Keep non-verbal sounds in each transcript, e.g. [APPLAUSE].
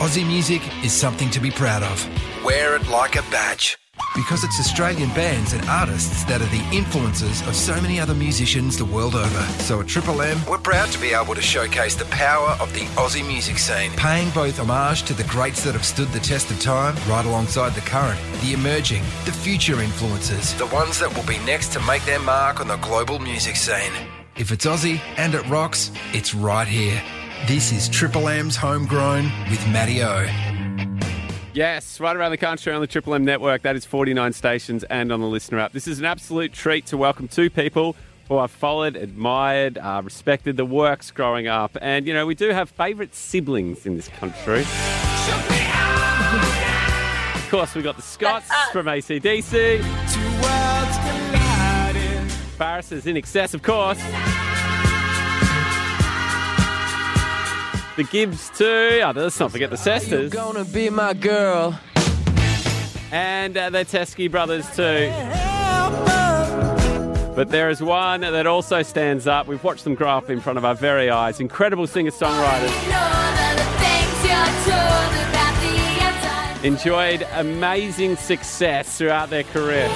Aussie music is something to be proud of. Wear it like a badge. Because it's Australian bands and artists that are the influences of so many other musicians the world over. So at Triple M, we're proud to be able to showcase the power of the Aussie music scene, paying both homage to the greats that have stood the test of time, right alongside the current, the emerging, the future influences, the ones that will be next to make their mark on the global music scene. If it's Aussie and it rocks, it's right here. This is Triple M's Homegrown with Matty O. Yes, right around the country on the Triple M network. That is 49 stations and on the listener app. This is an absolute treat to welcome two people who I've followed, admired, uh, respected the works growing up. And, you know, we do have favourite siblings in this country. Of course, we got the Scots from ACDC. Farriss is INXS, of course. The Gibbs too. Oh, let's not forget the Cesters. gonna be my girl. And uh, the Teskey brothers too. But there is one that also stands up. We've watched them grow up in front of our very eyes. Incredible singer-songwriters. Enjoyed amazing success throughout their career.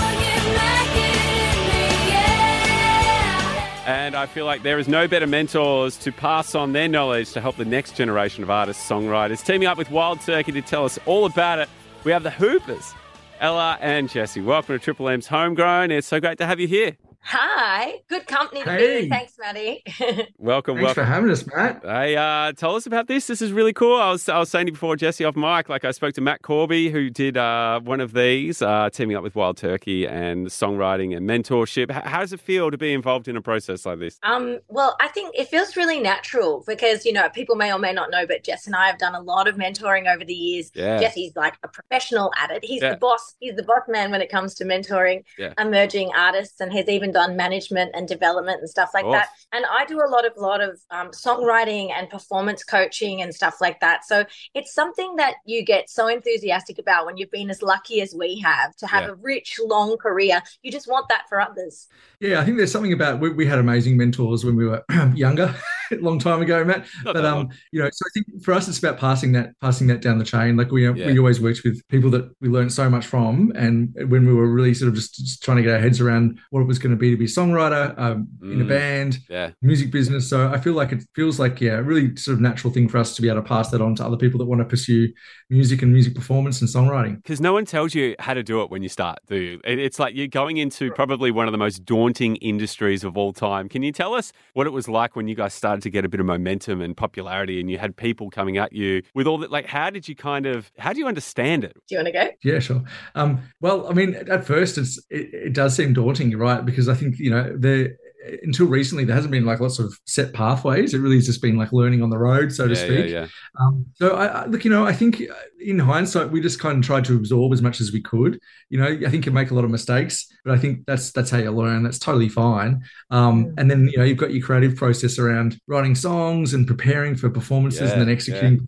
And I feel like there is no better mentors to pass on their knowledge to help the next generation of artists, songwriters. Teaming up with Wild Turkey to tell us all about it, we have the Hoopers, Ella and Jesse. Welcome to Triple M's Homegrown. It's so great to have you here. Hi, good company to be Hey. with. Thanks, Matty. [LAUGHS] Welcome, Thanks for having us, Matt. Hey, uh, tell us about this. This is really cool. I was, I was saying to before Jesse off mic, like I spoke to Matt Corby, who did uh, one of these, uh, teaming up with Wild Turkey and songwriting and mentorship. H- how does it feel to be involved in a process like this? um, well, I think it feels really natural because, you know, people may or may not know, but Jess and I have done a lot of mentoring over the years. Yeah. Jesse's like a professional at it. He's Yeah. the boss. He's the boss man when it comes to mentoring Yeah. emerging artists and has even done management and development and stuff like Cool. that. And I do a lot of lot of um, songwriting and performance coaching and stuff like that. So it's something that you get so enthusiastic about when you've been as lucky as we have to have Yeah. a rich, long career. You just want that for others. Yeah, I think there's something about we, we had amazing mentors when we were [CLEARS THROAT] younger, [LAUGHS] a [LAUGHS] long time ago, Matt. Not But um, you know, so I think for us it's about passing that passing that down the chain. Like we Yeah. we always worked with people that we learned so much from, and when we were really sort of just, just trying to get our heads around what it was going to be to be a songwriter um, in a Mm. band, Yeah. music business. So I feel like it feels like yeah, a really sort of natural thing for us to be able to pass that on to other people that want to pursue music and music performance and songwriting. Because no one tells you how to do it when you start, do you? It's like you're going into probably one of the most daunting industries of all time. Can you tell us what it was like when you guys started to get a bit of momentum and popularity and you had people coming at you with all that? Like, how did you kind of, how do you understand it? Do you want to go? Yeah, sure. Um, well, I mean, at first, it's it, it does seem daunting, right? Because I think you know there until recently there hasn't been like lots of set pathways. It really has just been like learning on the road, so to yeah, speak. yeah, yeah. Um, so I, I look, you know, I think uh, in hindsight we just kind of tried to absorb as much as we could. You know, I think you make a lot of mistakes, but I think that's that's how you learn. That's totally fine. Um, Mm. and then you know you've got your creative process around writing songs and preparing for performances and then Yeah, executing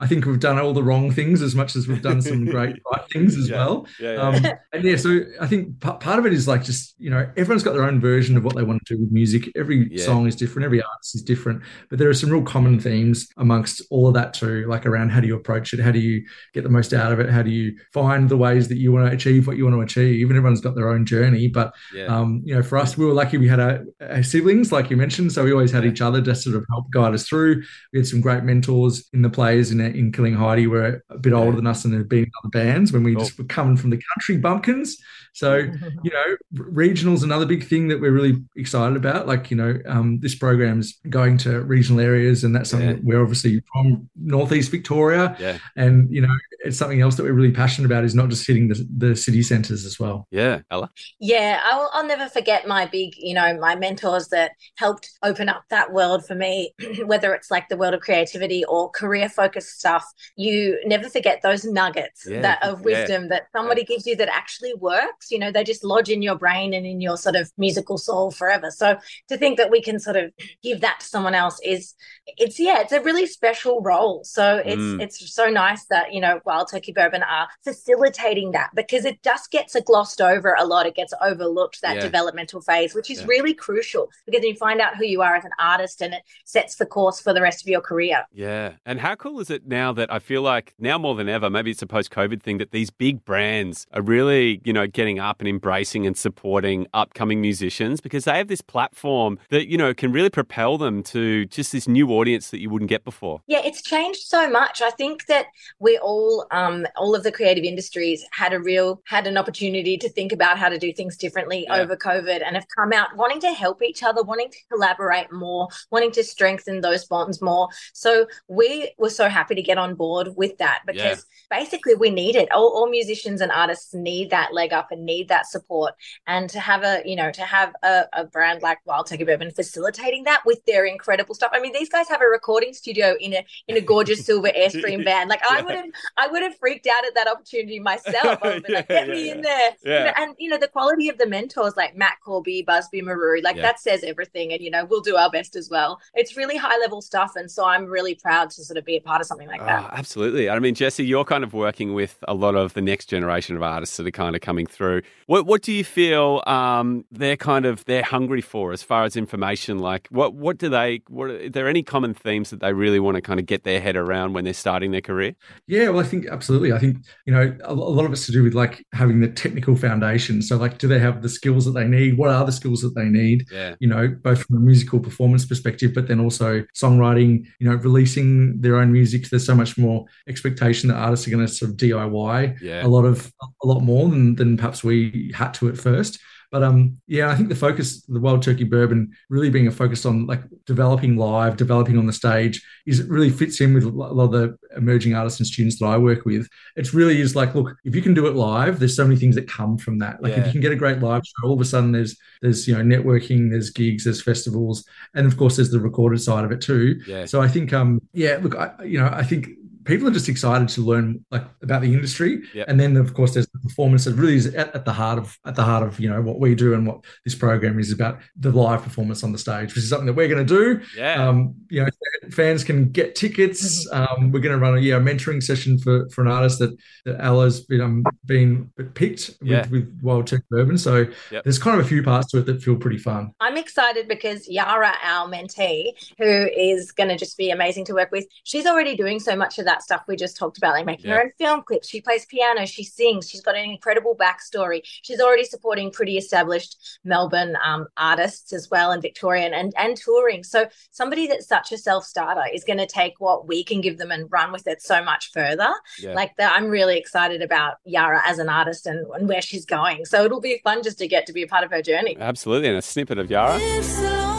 I think we've done all the wrong things as much as we've done some [LAUGHS] great right things as Yeah. well. Yeah, yeah. Um, and yeah, so I think p- part of it is like just you know everyone's got their own version of what they want to do with music. Every song is different, every artist is different, but there are some real common themes amongst all of that too. Like around how do you approach it, how do you get the most out of it, how do you find the ways that you want to achieve what you want to achieve. And everyone's got their own journey, but um, you know, for us, we were lucky we had our, our siblings, like you mentioned, so we always had each other to sort of help guide us through. We had some great mentors in the players in in Killing Heidi, were a bit older than us and had been in other bands when we Cool. just were coming from the country bumpkins. So [LAUGHS] you know, regional's another big thing that we're really excited about. Like you know, um, this program's going to regional areas, and that's something Yeah. that we're obviously from northeast Victoria, yeah. and you know, it's something else that we're really passionate about is not just hitting the, the city centres as well. Yeah. Ella? Yeah, I'll, I'll never forget my big, you know, my mentors that helped open up that world for me, [CLEARS THROAT] whether it's like the world of creativity or career focused stuff. You never forget those nuggets Yeah, that of yeah. wisdom that somebody gives you that actually works. You know, they just lodge in your brain and in your sort of musical soul forever. So to think that we can sort of give that to someone else is it's yeah, it's a really special role. So it's Mm. it's so nice that, you know, Wild Turkey Bourbon are facilitating that because it just gets glossed over a lot. It gets overlooked that Yeah. developmental phase, which is Yeah. really crucial because you find out who you are as an artist and it sets the course for the rest of your career. Yeah. And how how cool is it now that I feel like now more than ever, maybe it's a post COVID thing, that these big brands are really, you know, getting up and embracing and supporting upcoming musicians because they have this platform that, you know, can really propel them to just this new audience that you wouldn't get before. Yeah, it's changed so much. I think that we all, um, all of the creative industries had a real, had an opportunity to think about how to do things differently yeah. over COVID and have come out wanting to help each other, wanting to collaborate more, wanting to strengthen those bonds more. So we were so happy to get on board with that because yeah. basically we need it. All, all, musicians and artists need that leg up and need that support. And to have a, you know, to have a, a brand like Wild Turkey Bourbon facilitating that with their incredible stuff. I mean, these guys have a recording studio in a in a gorgeous [LAUGHS] silver Airstream van. Like yeah. I would have I would have freaked out at that opportunity myself. I would like, [LAUGHS] get me in there. You know, and you know, the quality of the mentors like Matt Corby, Busby Marou, like that says everything. And you know, we'll do our best as well. It's really high level stuff. And so I'm really proud to sort of be a part of something like that. Oh, absolutely. I mean, Jesse, you're kind of working with a lot of the next generation of artists that are kind of coming through. What what do you feel um, they're kind of they're hungry for as far as information? Like, what what do they? What are there any common themes that they really want to kind of get their head around when they're starting their career? Yeah, well, I think absolutely. I think you know a, a lot of it's to do with like having the technical foundation. So, like, do they have the skills that they need? What are the skills that they need? Yeah. You know, both from a musical performance perspective, but then also songwriting. You know, releasing their own music. There's so much more expectation that artists are going to sort of DIY yeah. a lot of a lot more than than perhaps we had to at first. But um, yeah, I think the focus, the Wild Turkey Bourbon, really being a focus on like developing live, developing on the stage, is it really fits in with a lot of the emerging artists and students that I work with. It's really is like, look, if you can do it live, there's so many things that come from that. Like yeah. if you can get a great live show, all of a sudden there's there's you know networking, there's gigs, there's festivals, and of course there's the recorded side of it too. Yeah. So I think um yeah, look, I you know I think people are just excited to learn like about the industry yep. and then of course there's the performance that really is at, at, the heart of at the heart of you know what we do and what this program is about the live performance on the stage which is something that we're going to do yeah um, you know fans can get tickets mm-hmm. um, we're going to run a yeah a mentoring session for for an artist that that Ella's been um, been picked with, yeah. with Wild Turkey Bourbon so yep. there's kind of a few parts to it that feel pretty fun I'm excited because Yara our mentee who is going to just be amazing to work with she's already doing so much of that that stuff we just talked about, like making yeah. her own film clips. She plays piano, she sings, she's got an incredible backstory. She's already supporting pretty established Melbourne um, artists as well, and Victorian and and touring. So somebody that's such a self starter is going to take what we can give them and run with it so much further. Yeah. Like that, I'm really excited about Yara as an artist and, and where she's going. So it'll be fun just to get to be a part of her journey. Absolutely, and a snippet of Yara.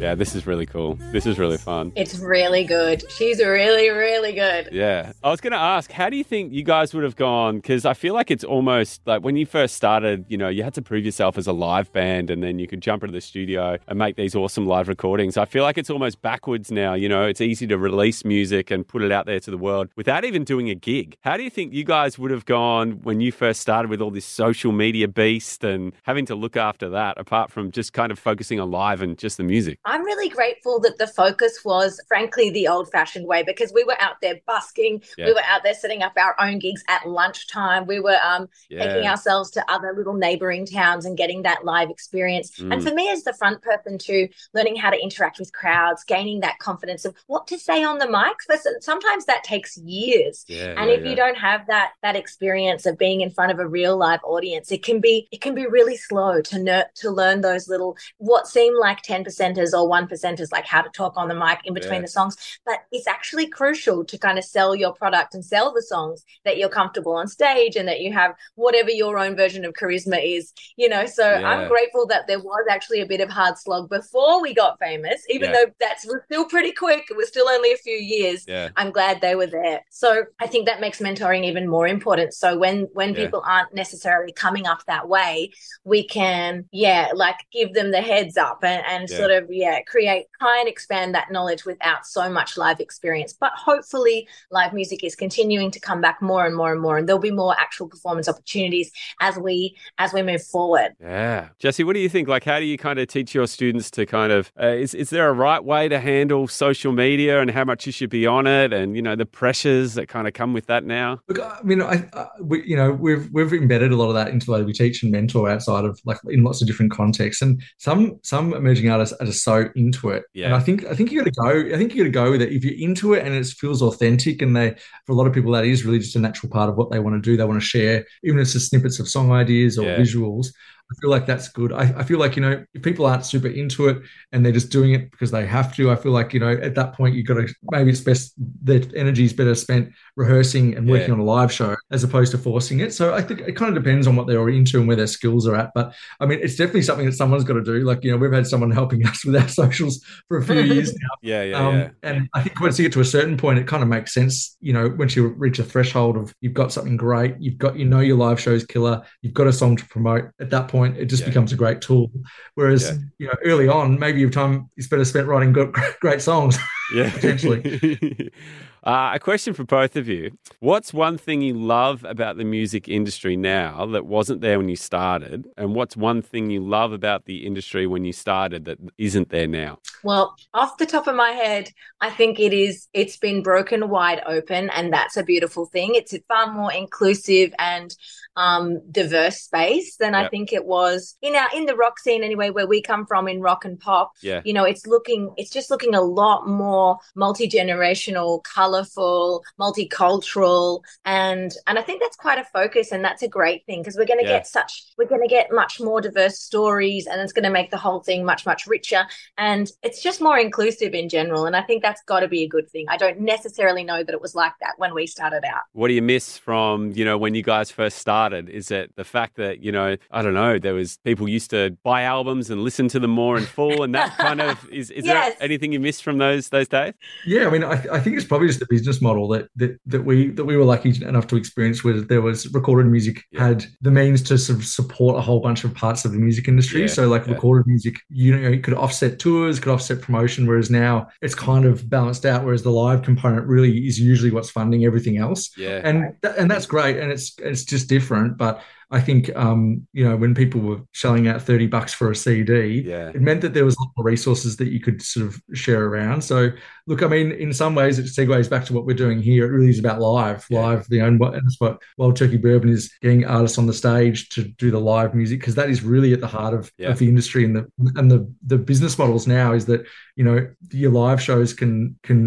Yeah, this is really cool. This is really fun. It's really good. She's really, really good. Yeah. I was going to ask, how do you think you guys would have gone? Because I feel like it's almost like when you first started, you know, you had to prove yourself as a live band and then you could jump into the studio and make these awesome live recordings. I feel like it's almost backwards now. You know, it's easy to release music and put it out there to the world without even doing a gig. How do you think you guys would have gone when you first started with all this social media beast and having to look after that, apart from just kind of focusing on live and just the music? I'm really grateful that the focus was, frankly, the old fashioned way because we were out there busking. Yeah. We were out there setting up our own gigs at lunchtime. We were um, yeah. taking ourselves to other little neighboring towns and getting that live experience. Mm. And for me, as the front person, too, learning how to interact with crowds, gaining that confidence of what to say on the mic. But sometimes that takes years. Yeah, and if you don't have that that experience of being in front of a real live audience, it can be it can be really slow to ner- to learn those little what seem like ten percenters or one percenters, like how to talk on the mic in between yeah. the songs. But it's actually crucial to kind of sell your product and sell the songs that you're comfortable on stage and that you have whatever your own version of charisma is, you know. So yeah. I'm grateful that there was actually a bit of hard slog before we got famous, even yeah. though that's was still pretty quick. It was still only a few years. I'm glad they were there. So I think that makes mentoring even more important. So when when people aren't necessarily coming up that way, we can, yeah, like give them the heads up and, and sort of, yeah, create, try and expand that knowledge without so much live experience. But hopefully, live music is continuing to come back more and more and more, and there'll be more actual performance opportunities as we as we move forward. Yeah, Jesse, what do you think? Like, how do you kind of teach your students to kind of uh, is is there a right way to handle social media and how much you should be on it, and you know the pressures that kind of come with that now? Look, I mean, I, I we, you know we've we've embedded a lot of that into the way we teach and mentor outside of like in lots of different contexts, and some some emerging artists are just so into it. Yeah. And I think I think you got to go. I think you got to go with it if you're into it and it feels authentic. And they for a lot of people that is really just a natural part of what they want to do. They want to share, even if it's just snippets of song ideas or Yeah. visuals. I feel like that's good. I, I feel like, you know, if people aren't super into it and they're just doing it because they have to, I feel like, you know, at that point, you've got to maybe it's best, their energy is better spent rehearsing and working Yeah. on a live show as opposed to forcing it. So I think it kind of depends on what they're into and where their skills are at. But I mean, it's definitely something that someone's got to do. Like, you know, we've had someone helping [LAUGHS] us with our socials for a few years now. [LAUGHS] Yeah, yeah, Um, yeah. and I think once you get to a certain point, it kind of makes sense. You know, once you reach a threshold of you've got something great, you've got you know your live show's killer, you've got a song to promote. At that point, it just Yeah. becomes a great tool. Whereas Yeah. you know, early on, maybe your time is better spent writing good, [LAUGHS] great songs. Yeah. potentially. [LAUGHS] uh, a question for both of you. What's one thing you love about the music industry now that wasn't there when you started? And what's one thing you love about the industry when you started that isn't there now? Well, off the top of my head, I think it is it's been broken wide open and that's a beautiful thing. It's a far more inclusive and um, diverse space than I think it was in our in the rock scene anyway, where we come from in rock and pop. Yeah. You know, it's looking it's just looking a lot more multi-generational, colorful, multicultural and and I think that's quite a focus and that's a great thing because we're going to Yeah. get such we're going to get much more diverse stories and it's going to make the whole thing much much richer and it's just more inclusive in general and i think that's got to be a good thing i don't necessarily know that it was like that when we started out What do you miss from, you know, when you guys first started? Is it the fact that, you know, I don't know, there was people used to buy albums and listen to them more in full and that kind of is is [LAUGHS] Yes. there anything you miss from those those days? Yeah, I mean, I, I think it's probably just the business model that that that we that we were lucky enough to experience, where there was recorded music Yeah. had the means to sort of support a whole bunch of parts of the music industry. Yeah, so, like yeah. recorded music, you know, it could offset tours, could offset promotion, whereas now it's kind of balanced out. Whereas the live component really is usually what's funding everything else, Yeah. and that, and that's great, and it's it's just different, but. I think um, you know when people were shelling out thirty bucks for a CD, Yeah. it meant that there was a lot more resources that you could sort of share around. So, look, I mean, in some ways, it segues back to what we're doing here. It really is about live, Yeah. live. The own, and that's what Wild Turkey Bourbon is getting artists on the stage to do the live music because that is really at the heart of, Yeah. of the industry and the and the the business models now is that you know your live shows can can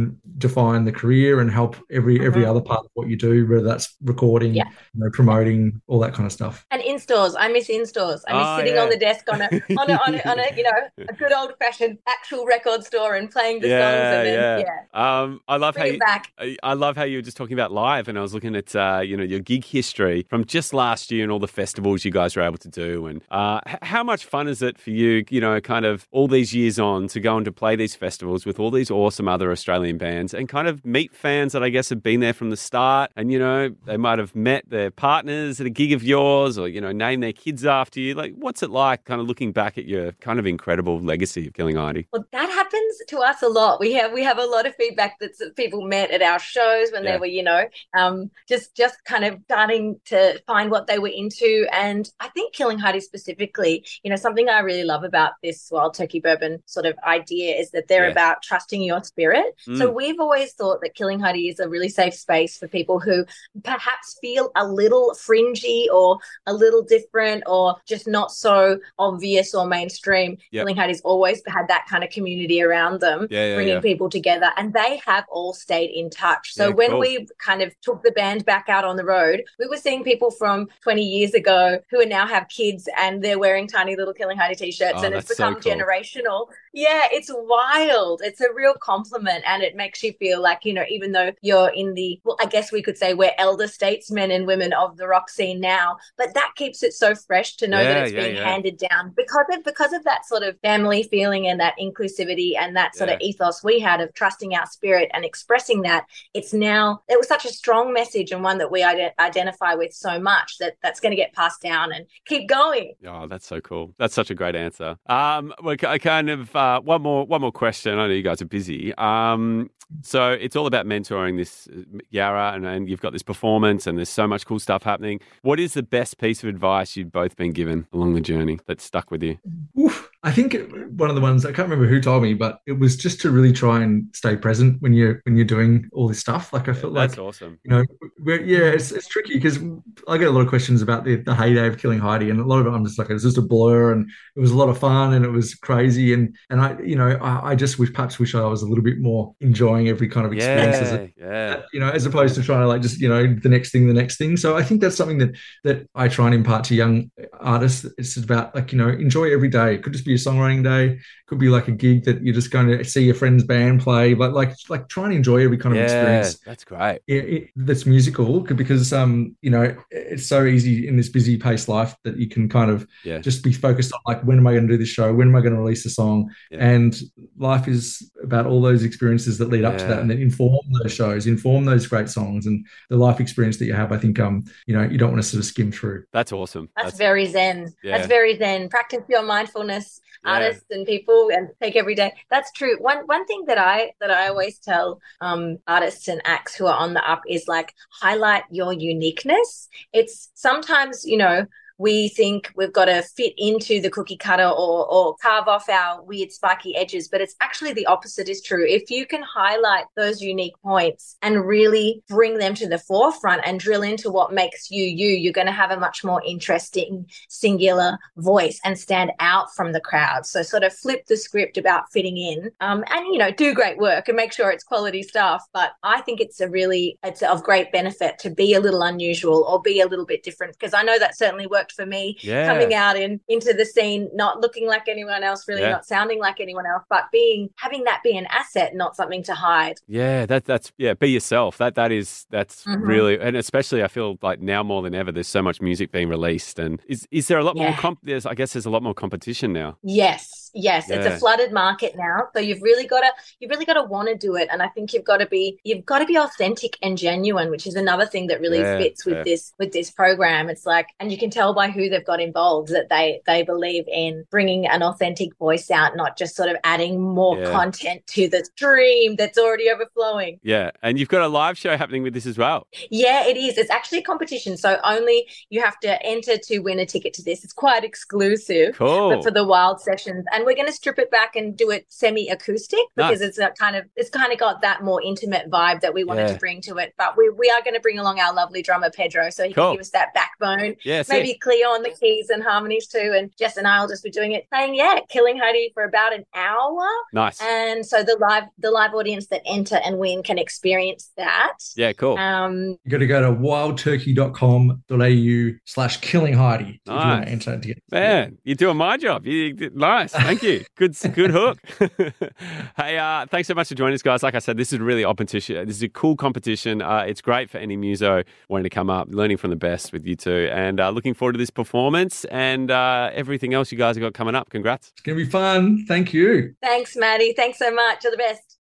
define the career and help every every Mhm. other part of what you do, whether that's recording, Yeah. you know, promoting, all that kind of stuff. and in stores i miss in stores i miss Oh, sitting yeah. on the desk on a on a, on a, on a you know [LAUGHS] a good old fashioned actual record store and playing the songs Yeah, and then yeah. yeah, Um, I love how you, back I I love how you were just talking about live, and I was looking at uh, you know your gig history from just last year and all the festivals you guys were able to do, and uh, h- how much fun is it for you, you know, kind of all these years on to go and to play these festivals with all these awesome other Australian bands, and kind of meet fans that I guess have been there from the start, and you know they might have met their partners at a gig of yours, or you know name their kids after you. Like, what's it like, kind of looking back at your kind of incredible legacy of Killing Heidi? Well, that happens to us a lot. We have we have a lot of feedback that people met at our shows when Yeah. they were, you know, um, just just kind of starting to find what they were into. And I think Killing Heidi specifically, you know, something I really love about this Wild Turkey Bourbon sort of idea is that they're Yeah. about trusting your spirit. So Mm. we've always thought that Killing Heidi is a really safe space for people who perhaps feel a little fringy or a little different or just not so obvious or mainstream. Yep. Killing Heidi's always had that kind of community around them, Yeah, yeah, bringing people together, and they have all stayed in touch. So when cool. we kind of took the band back out on the road, we were seeing people from 20 years ago who are now have kids and they're wearing tiny little Killing Heidi t-shirts, Oh, and it's that's so become cool. generational. Yeah, it's wild. It's a real compliment, and it makes you feel like you know, even though you're in the well, I guess we could say we're elder statesmen and women of the rock scene now, but that keeps it so fresh to know Yeah, that it's yeah, being yeah. handed down because of because of that sort of family feeling and that inclusivity and that sort of ethos we had of trusting our spirit and expressing that. It's now it was such a strong message and one that we ide- identify with so much that that's going to get passed down and keep going. Oh, that's so cool. That's such a great answer. Um, I kind of, uh, uh, one more one more question. I know you guys are busy. Um, so it's all about mentoring this uh, Yara, and, and you've got this performance, and there's so much cool stuff happening. What is the best piece of advice you've both been given along the journey that stuck with you? Oof. I think one of the ones I can't remember who told me, but it was just to really try and stay present when you're when you're doing all this stuff. Like I felt That's like that's awesome. you know, yeah, it's, it's tricky because I get a lot of questions about the, the heyday of killing Heidi, and a lot of it I'm just like it was just a blur, and it was a lot of fun, and it was crazy, and and I you know I, I just wish perhaps wish I was a little bit more enjoying every kind of experience, as Yeah, a, yeah. you know, as opposed to trying to like just you know the next thing, the next thing. So I think that's something that that I try and impart to young artists. It's about like you know enjoy every day. It could just be a songwriting day, could be like a gig that you're just going to see your friend's band play, but like like try and enjoy every kind of Yeah, experience that's great. it, it, that's musical because um you know it's so easy in this busy paced life that you can kind of Yeah. just be focused on like when am I going to do this show when am I going to release a song Yeah. and life is about all those experiences that lead up to that and then inform those shows inform those great songs and the life experience that you have I think um you know you don't want to sort of skim through That's awesome. That's, very zen. Yeah. That's very zen. Practice your mindfulness, Yeah. artists and people, and take every day. That's true. One one thing that I that I always tell um, artists and acts who are on the up is like highlight your uniqueness. It's sometimes you know we think we've got to fit into the cookie cutter or or carve off our weird spiky edges, but it's actually the opposite is true. If you can highlight those unique points and really bring them to the forefront and drill into what makes you you, you're going to have a much more interesting singular voice and stand out from the crowd. So sort of flip the script about fitting in, um, and you know do great work and make sure it's quality stuff. But I think it's a really it's of great benefit to be a little unusual or be a little bit different because I know that certainly worked for me Yeah. coming out in into the scene, not looking like anyone else, really Yeah. not sounding like anyone else, but being having that be an asset, not something to hide. Yeah, that that's yeah, be yourself. That that is that's Mhm. really and especially I feel like now more than ever there's so much music being released and is is there a lot more comp there's I guess there's a lot more competition now. Yes, yes, it's a flooded market now. So you've really got to you've really got to want to do it, and I think you've got to be you've got to be authentic and genuine, which is another thing that really Yeah, fits with yeah. this with this program. It's like, and you can tell by who they've got involved that they they believe in bringing an authentic voice out, not just sort of adding more Yeah. content to the stream that's already overflowing. Yeah, and you've got a live show happening with this as well. Yeah, it is. It's actually a competition, so only you have to enter to win a ticket to this. It's quite exclusive. Cool. but for the wild sessions and we're going to strip it back and do it semi acoustic because Nice. it's a kind of it's kind of got that more intimate vibe that we wanted Yeah. to bring to it but we, we are going to bring along our lovely drummer pedro so he Cool. can give us that backbone yeah, sick. maybe cleo on the keys and harmonies too and jess and i'll just be doing it saying yeah killing heidi for about an hour nice. and so the live the live audience that enter and win can experience that yeah, cool. um you got to go to wildturkey.com.au slash killing Heidi if you want Nice. to enter to get Man, you're doing my job. You, you- nice. Thank you. Good good hook. [LAUGHS] hey, uh, thanks so much for joining us, guys. Like I said, this is really a competition. This is a cool competition. Uh, it's great for any muso wanting to come up, learning from the best with you two, and uh, looking forward to this performance and uh, everything else you guys have got coming up. Congrats. it's going to be fun thank you thanks matty thanks so much all the best